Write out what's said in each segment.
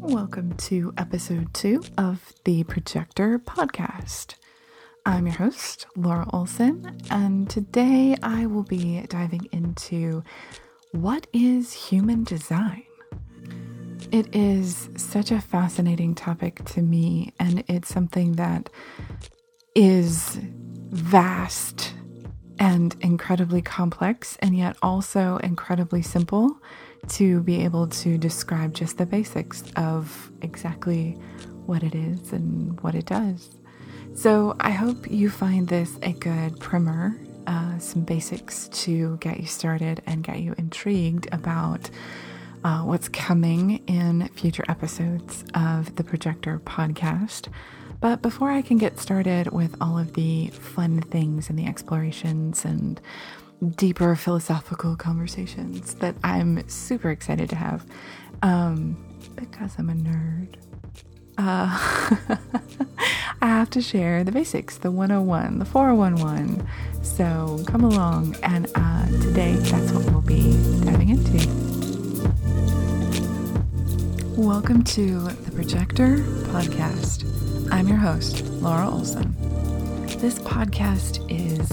Welcome to episode two of the Projector Podcast. I'm your host, Laura Olsen, and today I will be diving into what is human design? It is such a fascinating topic to me, and it's something that is vast and incredibly complex, and yet also incredibly simple to be able to describe just the basics of exactly what it is and what it does. So, I hope you find this a good primer, uh, some basics to get you started and get you intrigued about uh, what's coming in future episodes of the Projector podcast. But before I can get started with all of the fun things and the explorations and deeper philosophical conversations that I'm super excited to have, um, because I'm a nerd, uh, I have to share the basics, the 101, the 411. So come along, and uh, today that's what we'll be diving into. Welcome to the Projector Podcast. I'm your host, Laura Olsen. This podcast is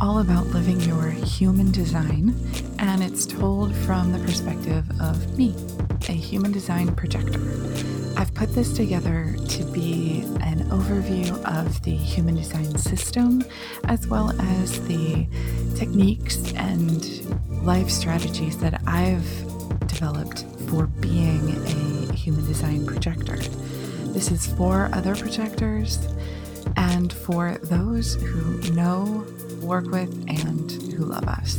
all about living your human design, and it's told from the perspective of me, a human design projector. I've put this together to be an overview of the human design system, as well as the techniques and life strategies that I've developed for being a human design projector. This is for other projectors and for those who know, work with, and who love us.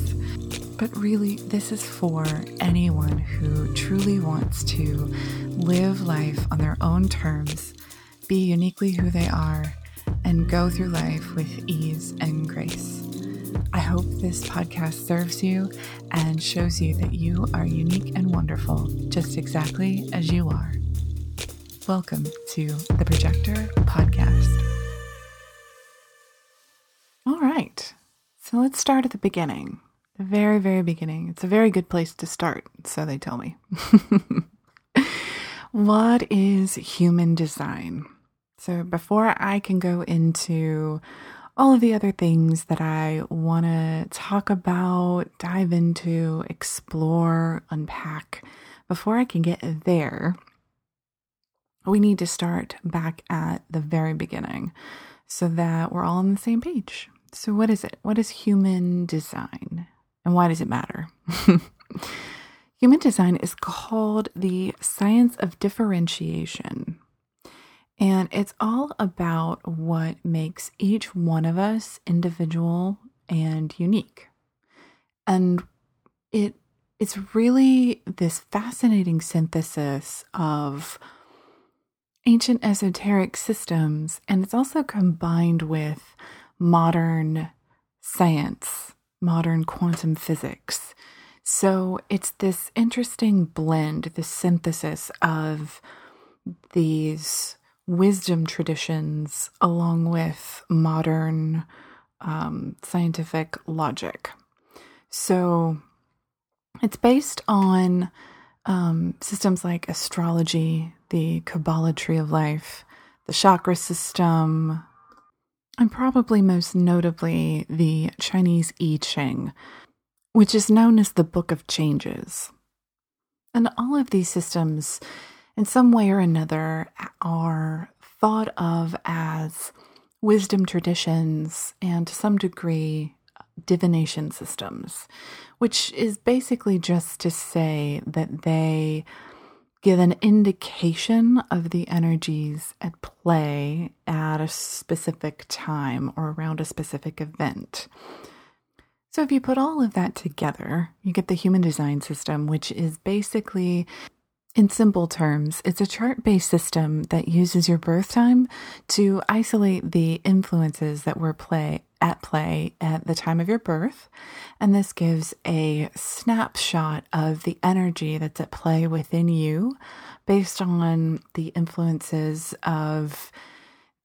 But really, this is for anyone who truly wants to live life on their own terms, be uniquely who they are, and go through life with ease and grace. I hope this podcast serves you and shows you that you are unique and wonderful just exactly as you are. Welcome to the Projector Podcast. So let's start at the beginning, the very, very beginning. It's a very good place to start, so they tell me. what is human design? So, before I can go into all of the other things that I want to talk about, dive into, explore, unpack, before I can get there, we need to start back at the very beginning so that we're all on the same page. So, what is it? What is human design? And why does it matter? human design is called the science of differentiation. And it's all about what makes each one of us individual and unique. And it it's really this fascinating synthesis of ancient esoteric systems, and it's also combined with modern science, modern quantum physics. So it's this interesting blend, this synthesis of these wisdom traditions along with modern um, scientific logic. So it's based on um, systems like astrology, the Kabbalah tree of life, the chakra system, and probably most notably the Chinese I Ching, which is known as the Book of Changes. And all of these systems, in some way or another, are thought of as wisdom traditions and to some degree divination systems, which is basically just to say that they give an indication of the energies at play at a specific time or around a specific event. So, if you put all of that together, you get the human design system, which is basically, in simple terms, it's a chart based system that uses your birth time to isolate the influences that were play at play at the time of your birth. And this gives a snapshot of the energy that's at play within you based on the influences of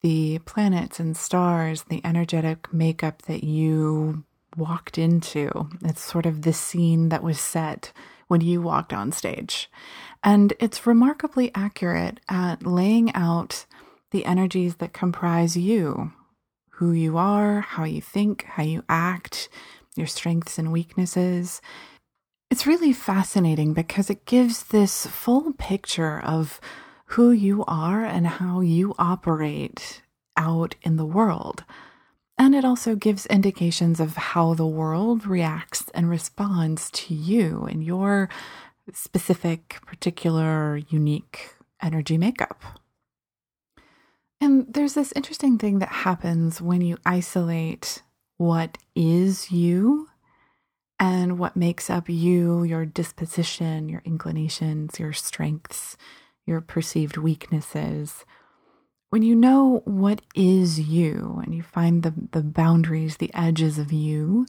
the planets and stars, the energetic makeup that you walked into. It's sort of the scene that was set when you walked on stage. And it's remarkably accurate at laying out the energies that comprise you who you are, how you think, how you act, your strengths and weaknesses. It's really fascinating because it gives this full picture of who you are and how you operate out in the world. And it also gives indications of how the world reacts and responds to you and your specific, particular, unique energy makeup. And there's this interesting thing that happens when you isolate what is you and what makes up you, your disposition, your inclinations, your strengths, your perceived weaknesses. When you know what is you and you find the, the boundaries, the edges of you,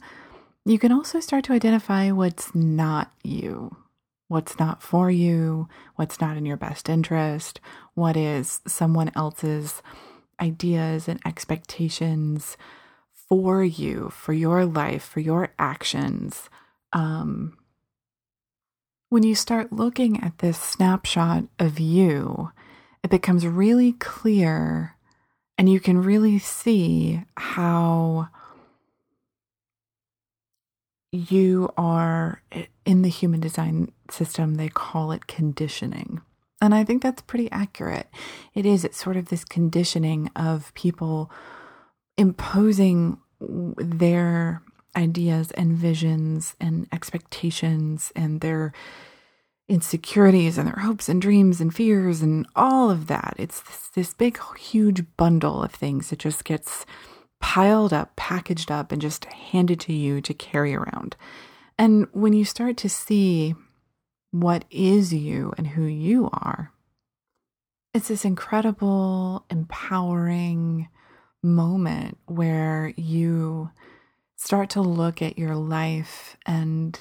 you can also start to identify what's not you, what's not for you, what's not in your best interest, what is someone else's ideas and expectations for you, for your life, for your actions. Um, when you start looking at this snapshot of you, it becomes really clear and you can really see how you are eh, in the human design system, they call it conditioning. And I think that's pretty accurate. It is, it's sort of this conditioning of people imposing their ideas and visions and expectations and their insecurities and their hopes and dreams and fears and all of that. It's this, this big, huge bundle of things that just gets piled up, packaged up, and just handed to you to carry around. And when you start to see what is you and who you are, it's this incredible, empowering moment where you start to look at your life and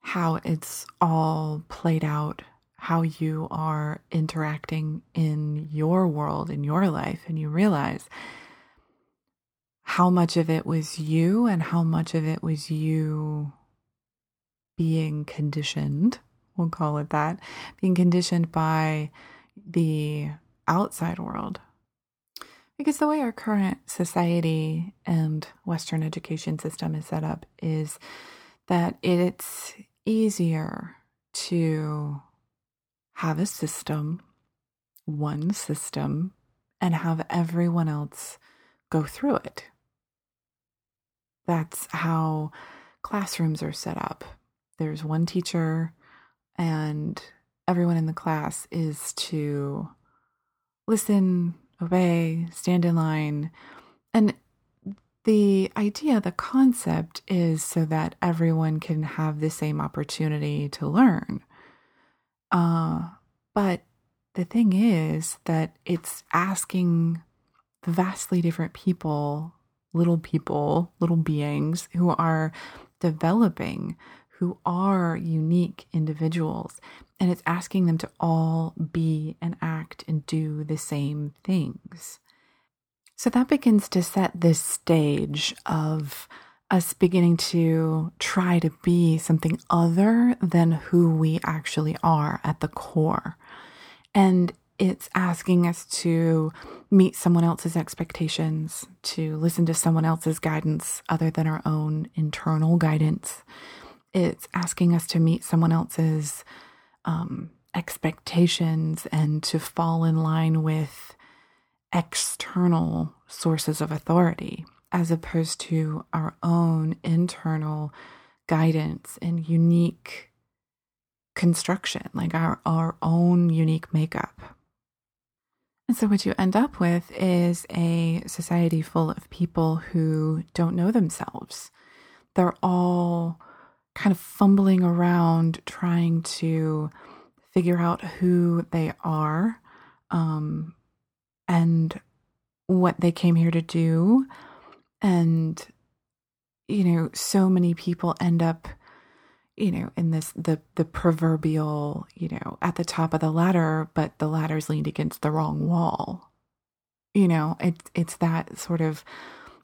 how it's all played out, how you are interacting in your world, in your life, and you realize how much of it was you and how much of it was you being conditioned, we'll call it that, being conditioned by the outside world. Because the way our current society and Western education system is set up is that it's easier to have a system, one system, and have everyone else go through it. That's how classrooms are set up. There's one teacher, and everyone in the class is to listen, obey, stand in line. And the idea, the concept is so that everyone can have the same opportunity to learn. Uh, but the thing is that it's asking vastly different people little people, little beings who are developing, who are unique individuals. And it's asking them to all be and act and do the same things. So that begins to set this stage of us beginning to try to be something other than who we actually are at the core. And it's asking us to meet someone else's expectations, to listen to someone else's guidance other than our own internal guidance. It's asking us to meet someone else's um, expectations and to fall in line with external sources of authority as opposed to our own internal guidance and unique construction, like our, our own unique makeup. So, what you end up with is a society full of people who don't know themselves. They're all kind of fumbling around trying to figure out who they are um, and what they came here to do. And, you know, so many people end up you know in this the the proverbial you know at the top of the ladder but the ladder's leaned against the wrong wall. You know it, it's that sort of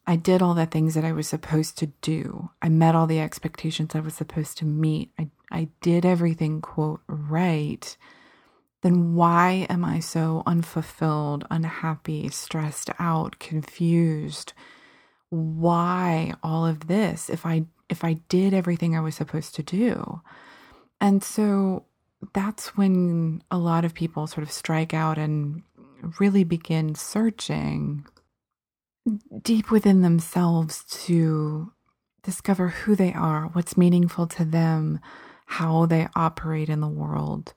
i did all the things that i was supposed to do. I met all the expectations i was supposed to meet. I, I did everything, quote, right, then why am I so unfulfilled, unhappy, stressed out, confused? Why all of this if I if I did everything I was supposed to do? And so that's when a lot of people sort of strike out and really begin searching deep within themselves to discover who they are, what's meaningful to them, how they operate in the world.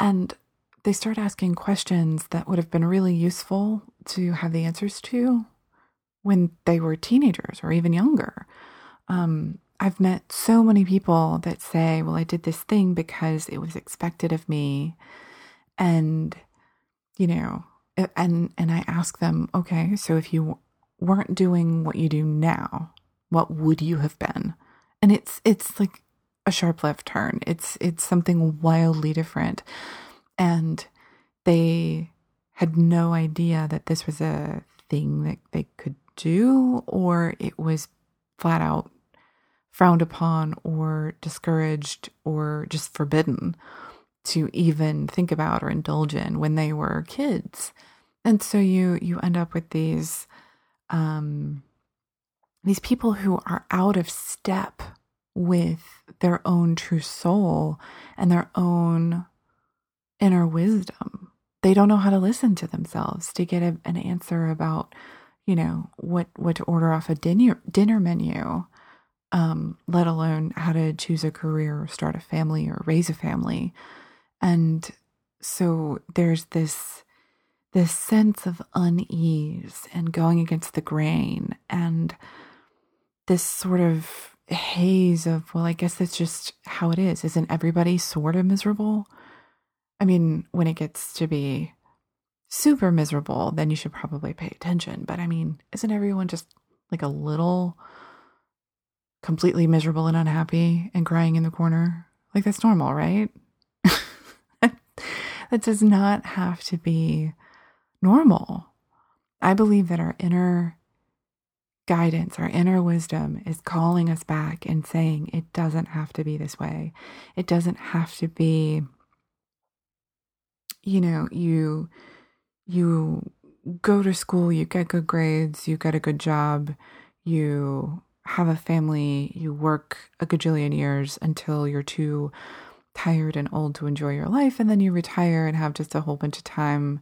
And they start asking questions that would have been really useful to have the answers to when they were teenagers or even younger. Um, I've met so many people that say, well, I did this thing because it was expected of me. And, you know, and, and I ask them, okay, so if you weren't doing what you do now, what would you have been? And it's, it's like a sharp left turn. It's, it's something wildly different. And they had no idea that this was a thing that they could do or it was flat out frowned upon or discouraged or just forbidden to even think about or indulge in when they were kids. And so you you end up with these um these people who are out of step with their own true soul and their own inner wisdom. They don't know how to listen to themselves to get a, an answer about, you know, what what to order off a dinner dinner menu um, let alone how to choose a career or start a family or raise a family. And so there's this this sense of unease and going against the grain and this sort of haze of well i guess that's just how it is. Isn't everybody sort of miserable? I mean when it gets to be super miserable then you should probably pay attention. But i mean isn't everyone just like a little completely miserable and unhappy and crying in the corner. Like that's normal, right? that does not have to be normal. I believe that our inner guidance, our inner wisdom is calling us back and saying it doesn't have to be this way. It doesn't have to be you know, you you go to school, you get good grades, you get a good job, you have a family, you work a gajillion years until you're too tired and old to enjoy your life, and then you retire and have just a whole bunch of time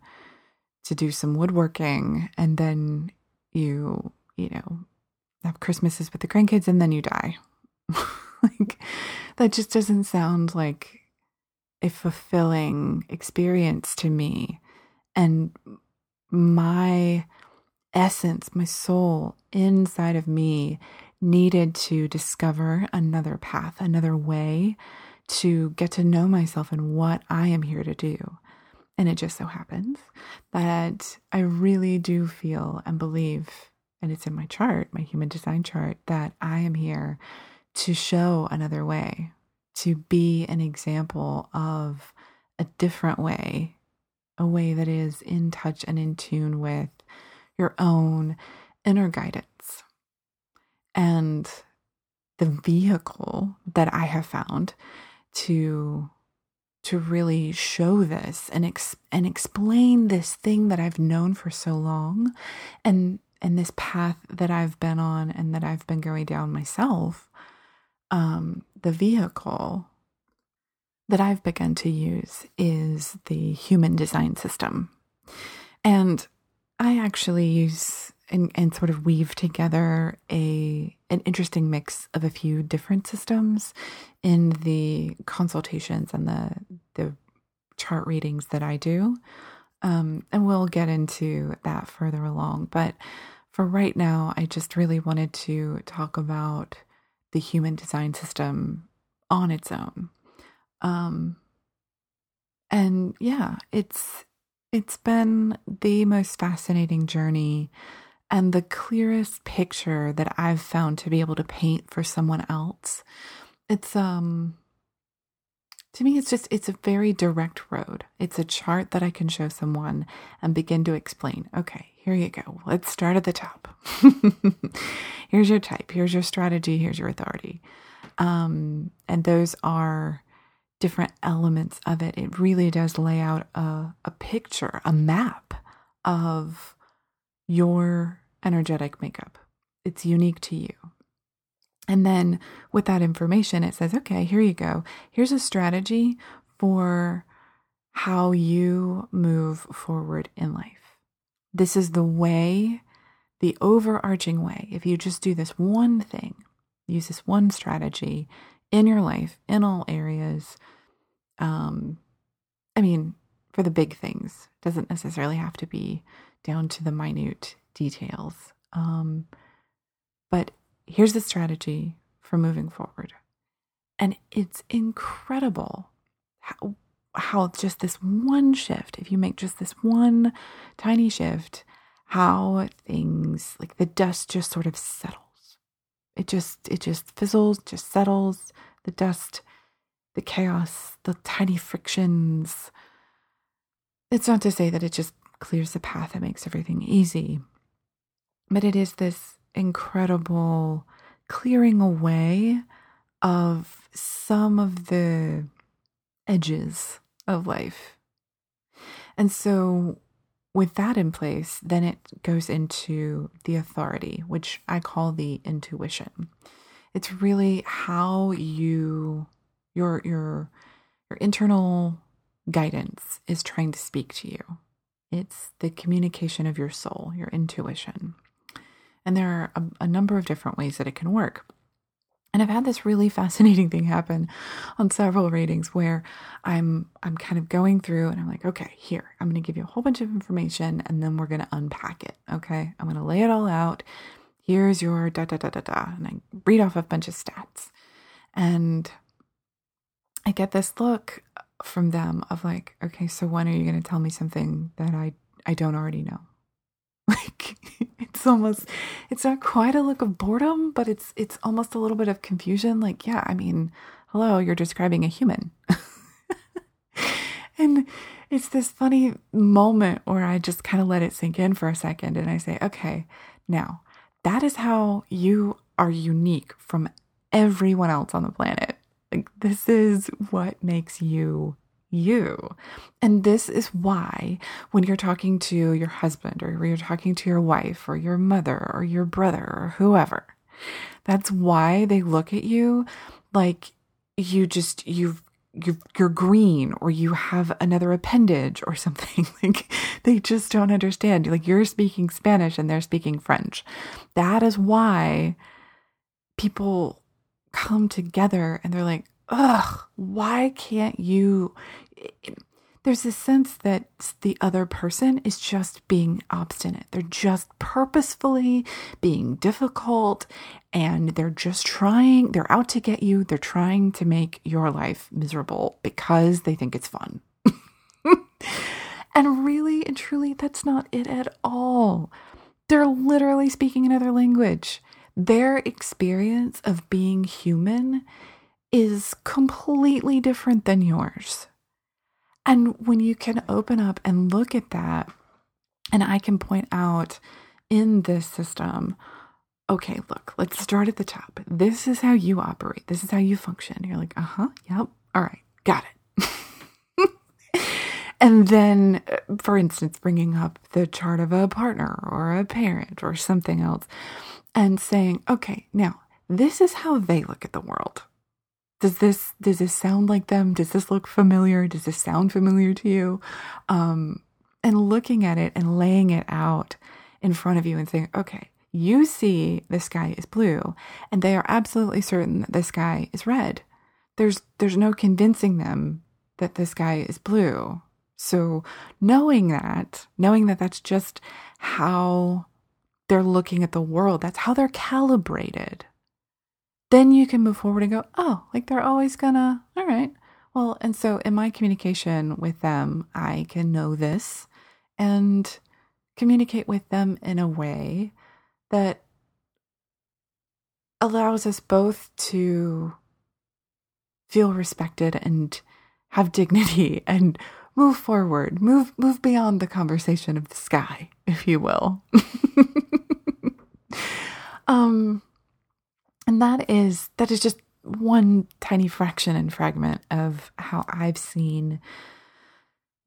to do some woodworking, and then you, you know, have Christmases with the grandkids, and then you die. like, that just doesn't sound like a fulfilling experience to me. And my essence, my soul inside of me needed to discover another path, another way to get to know myself and what I am here to do. And it just so happens that I really do feel and believe, and it's in my chart, my human design chart, that I am here to show another way, to be an example of a different way, a way that is in touch and in tune with your own inner guidance and the vehicle that I have found to to really show this and ex- and explain this thing that I've known for so long and and this path that I've been on and that I've been going down myself um the vehicle that I've begun to use is the human design system. And I actually use and, and sort of weave together a an interesting mix of a few different systems in the consultations and the the chart readings that I do. Um, and we'll get into that further along. But for right now, I just really wanted to talk about the human design system on its own. Um, and yeah, it's it's been the most fascinating journey and the clearest picture that I've found to be able to paint for someone else. It's um to me it's just it's a very direct road. It's a chart that I can show someone and begin to explain. Okay, here you go. Let's start at the top. here's your type, here's your strategy, here's your authority. Um, and those are different elements of it. It really does lay out a, a picture, a map of your energetic makeup. It's unique to you. And then with that information, it says, okay, here you go. Here's a strategy for how you move forward in life. This is the way, the overarching way. If you just do this one thing, use this one strategy in your life, in all areas, um, I mean, for the big things, doesn't necessarily have to be down to the minute details. Um, but here's the strategy for moving forward. And it's incredible how, how just this one shift, if you make just this one tiny shift, how things like the dust just sort of settles. It just it just fizzles, just settles. The dust, the chaos, the tiny frictions. It's not to say that it just clears the path and makes everything easy, but it is this incredible clearing away of some of the edges of life. And so, with that in place, then it goes into the authority, which I call the intuition. It's really how you your your your internal guidance is trying to speak to you. It's the communication of your soul, your intuition. And there are a, a number of different ways that it can work. And I've had this really fascinating thing happen on several readings where I'm I'm kind of going through and I'm like, okay, here, I'm going to give you a whole bunch of information and then we're going to unpack it. Okay? I'm going to lay it all out. Here's your da da da da da and I read off a bunch of stats. And I get this look from them of like, okay, so when are you going to tell me something that I I don't already know? Like it's almost it's not quite a look of boredom, but it's it's almost a little bit of confusion. Like, yeah, I mean, hello, you're describing a human. and it's this funny moment where I just kind of let it sink in for a second and I say, okay, now that is how you are unique from everyone else on the planet. Like, this is what makes you you. And this is why, when you're talking to your husband or you're talking to your wife or your mother or your brother or whoever, that's why they look at you like you just, you've, you you're green or you have another appendage or something. Like they just don't understand. Like you're speaking spanish and they're speaking french. That is why people come together and they're like ugh, why can't you? There's a sense that the other person is just being obstinate. They're just purposefully being difficult and they're just trying, they're out to get you. They're trying to make your life miserable because they think it's fun. and really and truly, that's not it at all. They're literally speaking another language. Their experience of being human is completely different than yours. And when you can open up and look at that, and I can point out in this system, okay, look, let's start at the top. This is how you operate, this is how you function. You're like, uh huh, yep, all right, got it. and then, uh, for instance, bringing up the chart of a partner or a parent or something else and saying, okay, now this is how they look at the world. Does this does this sound like them? Does this look familiar? Does this sound familiar to you? Um, and looking at it and laying it out in front of you and saying okay you see the sky is blue and they are absolutely certain that the sky is red. There's there's no convincing them that the sky is blue. So knowing that knowing that that's just how they're looking at the world. That's how they're calibrated. Then you can move forward and go, oh, like they're always gonna, all right. Well, and so in my communication with them, I can know this and communicate with them in a way that allows us both to feel respected and have dignity and move forward, move move beyond the conversation of the sky, if you will. um and that is that is just one tiny fraction and fragment of how I've seen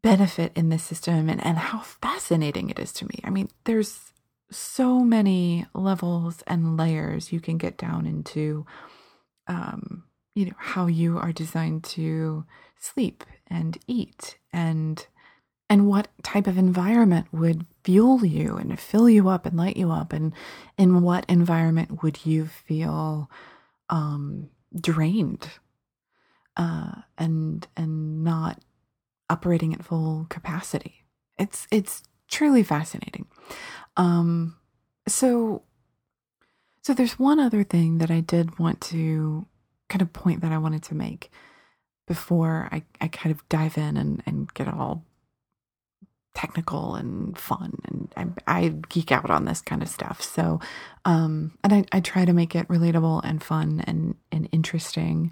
benefit in this system and, and how fascinating it is to me. I mean, there's so many levels and layers you can get down into um, you know, how you are designed to sleep and eat and and what type of environment would fuel you and fill you up and light you up and in what environment would you feel um drained uh and and not operating at full capacity? It's it's truly fascinating. Um so so there's one other thing that I did want to kind of point that I wanted to make before I, I kind of dive in and, and get all technical and fun and I, I geek out on this kind of stuff so um and I, I try to make it relatable and fun and and interesting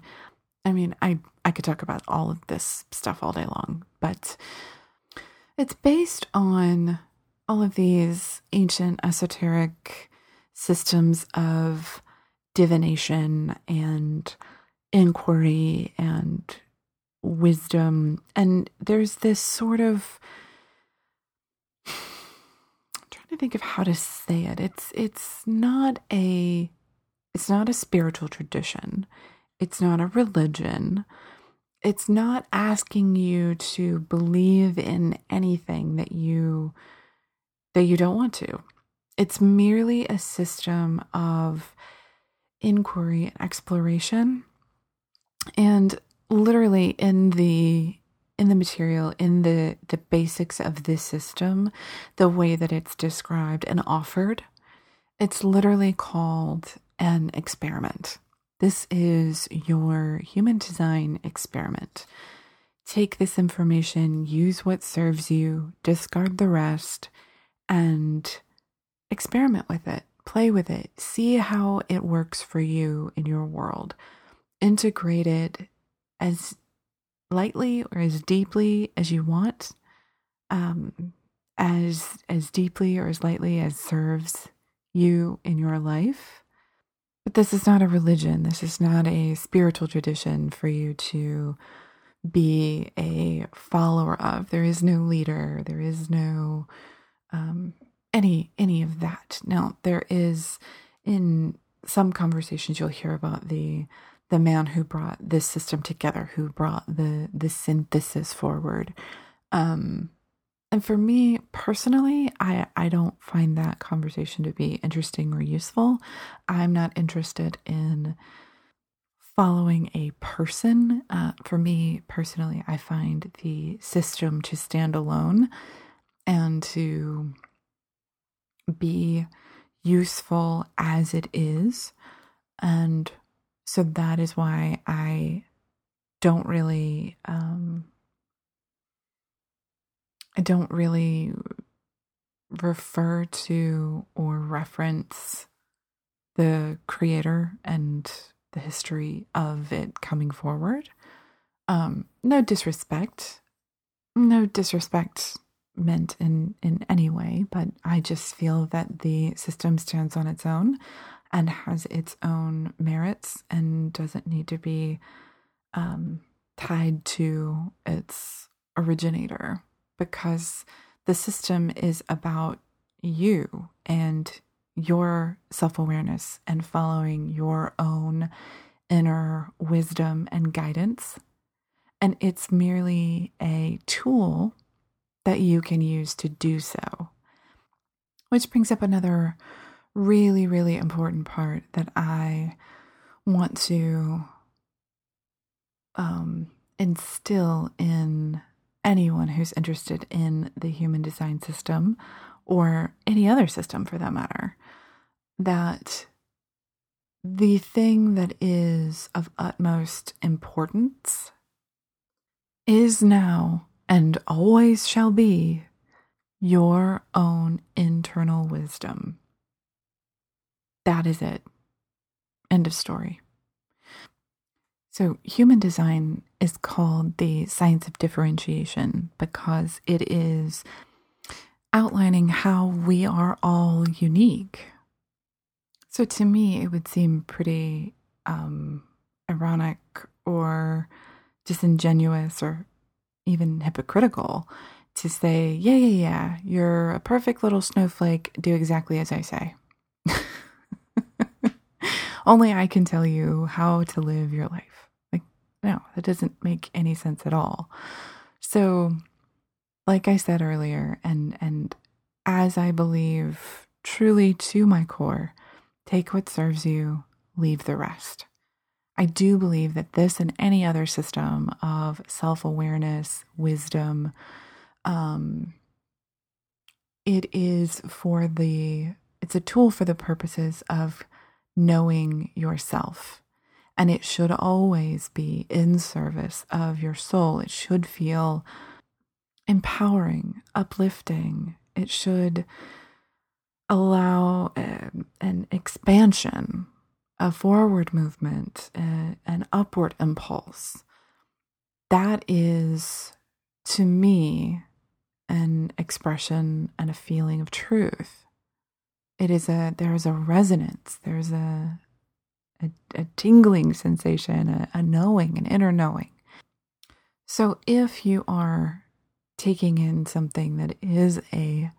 i mean i i could talk about all of this stuff all day long but it's based on all of these ancient esoteric systems of divination and inquiry and wisdom. And there's this sort of to think of how to say it. It's it's not a it's not a spiritual tradition. It's not a religion. It's not asking you to believe in anything that you that you don't want to. It's merely a system of inquiry and exploration and literally in the in the material in the the basics of this system the way that it's described and offered it's literally called an experiment. This is your human design experiment. Take this information use what serves you discard the rest and experiment with it play with it see how it works for you in your world. Integrate it as lightly or as deeply as you want, um, as as deeply or as lightly as serves you in your life. But this is not a religion. This is not a spiritual tradition for you to be a follower of. There is no leader. There is no um, any any of that. Now there is in some conversations you'll hear about the the man who brought this system together, who brought the the synthesis forward. Um, and for me personally, I I don't find that conversation to be interesting or useful. I'm not interested in following a person. Uh, for me personally, I find the system to stand alone and to be useful as it is. And so that is why I don't really um I don't really refer to or reference the creator and the history of it coming forward. Um, no disrespect, no disrespect meant in in any way, but I just feel that the system stands on its own and has its own merits and doesn't need to be um, tied to its originator because the system is about you and your self awareness and following your own inner wisdom and guidance. And it's merely a tool that you can use to do so. Which brings up another really, really important part that I want to um, instill in anyone who's interested in the human design system or any other system for that matter that the thing that is of utmost importance is now and always shall be your own internal wisdom. That is it. End of story. So, human design is called the science of differentiation because it is outlining how we are all unique. So, to me, it would seem pretty um, ironic or disingenuous or even hypocritical to say, yeah, yeah, yeah, you're a perfect little snowflake, do exactly as I say. Only I can tell you how to live your life. Like, no, that doesn't make any sense at all. So, like I said earlier, and and as I believe truly to my core, take what serves you, leave the rest. I do believe that this and any other system of self awareness, wisdom, um, it is for the, it's a tool for the purposes of knowing yourself. And it should always be in service of your soul. It should feel empowering, uplifting. It should allow uh, an expansion, a forward movement, uh, an upward impulse. That is, to me, an expression and a feeling of truth. It is a there is a resonance. There's a a, a tingling sensation, a, a knowing, an inner knowing. So if you are taking in something that is a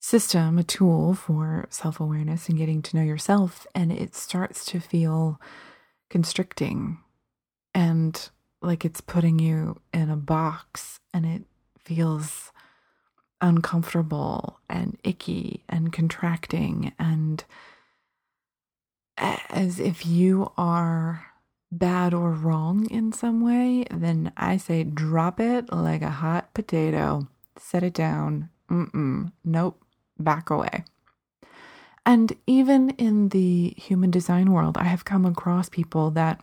system, a tool for self awareness and getting to know yourself, and it starts to feel constricting and like it's putting you in a box and it feels uncomfortable and icky and contracting and as if you are bad or wrong in some way, then I say drop it like a hot potato, set it down. Mm-mm, nope, back away. And even in the human design world, I have come across people that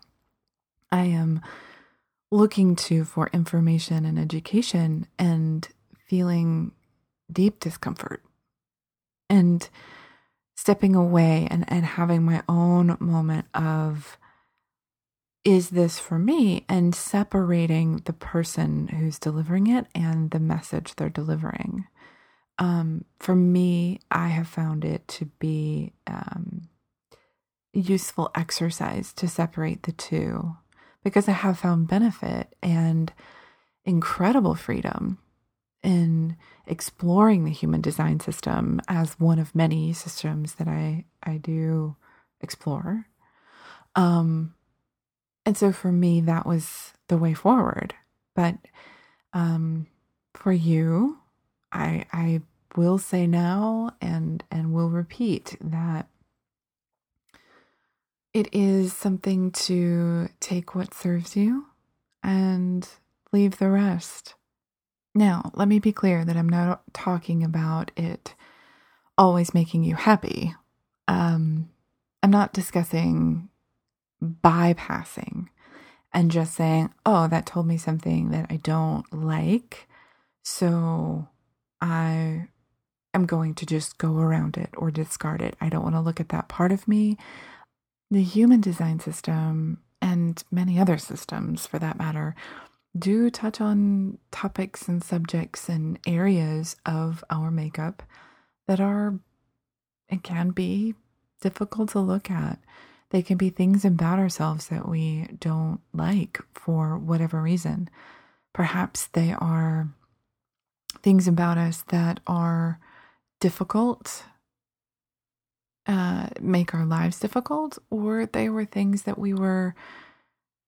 I am looking to for information and education and feeling deep discomfort and stepping away and, and having my own moment of is this for me? And separating the person who's delivering it and the message they're delivering. Um, for me i have found it to be um, useful exercise to separate the two because i have found benefit and incredible freedom in exploring the human design system as one of many systems that I I do explore. Um and so for me that was the way forward. But um for you, I I will say now and and will repeat that it is something to take what serves you and leave the rest. Now, let me be clear that I'm not talking about it always making you happy. Um, I'm not discussing bypassing and just saying, oh, that told me something that I don't like. So I am going to just go around it or discard it. I don't want to look at that part of me. The human design system and many other systems for that matter do touch on topics and subjects and areas of our makeup that are and can be difficult to look at. They can be things about ourselves that we don't like for whatever reason. Perhaps they are things about us that are difficult, uh, make our lives difficult, or they were things that we were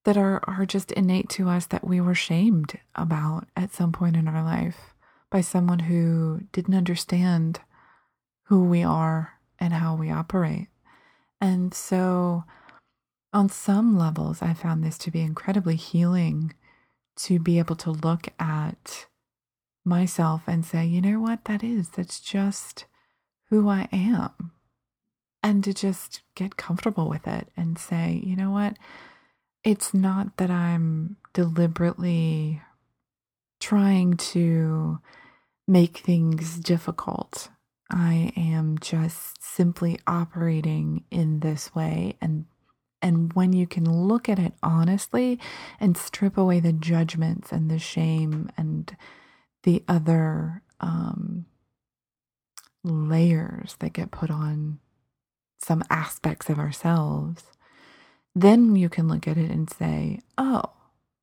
that are, are just innate to us that we were shamed about at some point in our life by someone who didn't understand who we are and how we operate. And so, on some levels, I found this to be incredibly healing to be able to look at myself and say, you know what, that is, that's just who I am. And to just get comfortable with it and say, you know what, it's not that I'm deliberately trying to make things difficult. I am just simply operating in this way and and when you can look at it honestly and strip away the judgments and the shame and the other um, layers that get put on some aspects of ourselves, then you can look at it and say, oh,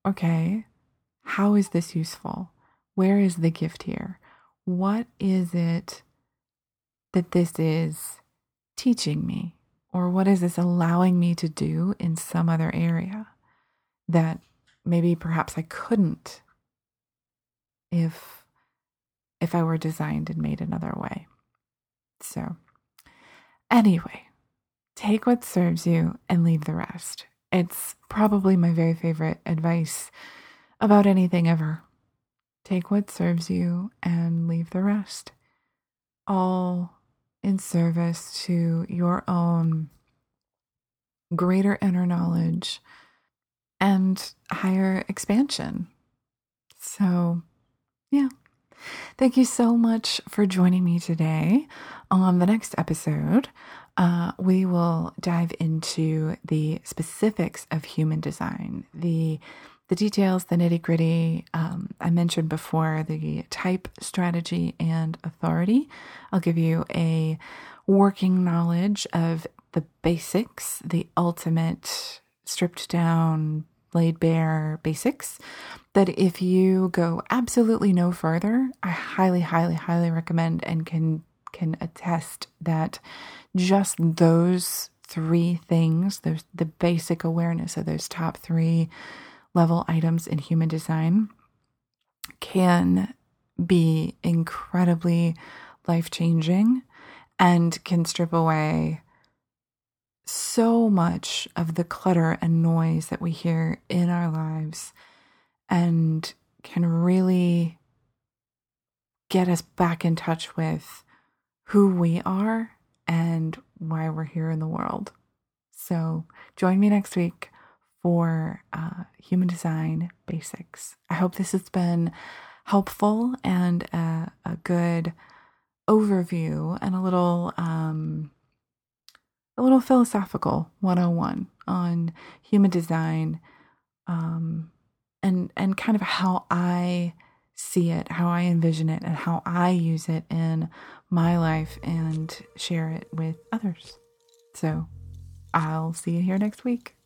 okay, how is this useful? Where is the gift here? What is it that this is teaching me? Or what is this allowing me to do in some other area that maybe perhaps I couldn't if if I were designed and made another way. So, anyway, take what serves you and leave the rest. It's probably my very favorite advice about anything ever. Take what serves you and leave the rest. All in service to your own greater inner knowledge and higher expansion. So, yeah. Thank you so much for joining me today. On the next episode, uh, we will dive into the specifics of human design, the the details, the nitty gritty. Um, I mentioned before the type, strategy, and authority. I'll give you a working knowledge of the basics, the ultimate stripped down, laid bare basics. That if you go absolutely no further, I highly, highly, highly recommend and can can attest that just those three things, those the basic awareness of those top three level items in human design can be incredibly life changing and can strip away so much of the clutter and noise that we hear in our lives and can really get us back in touch with who we are and why we're here in the world. So, join me next week for uh, human design basics. I hope this has been helpful and a, a good overview and a little um, a little philosophical 101 on human design um, and and kind of how I see it, how I envision it, and how I use it in my life and share it with others. So I'll see you here next week.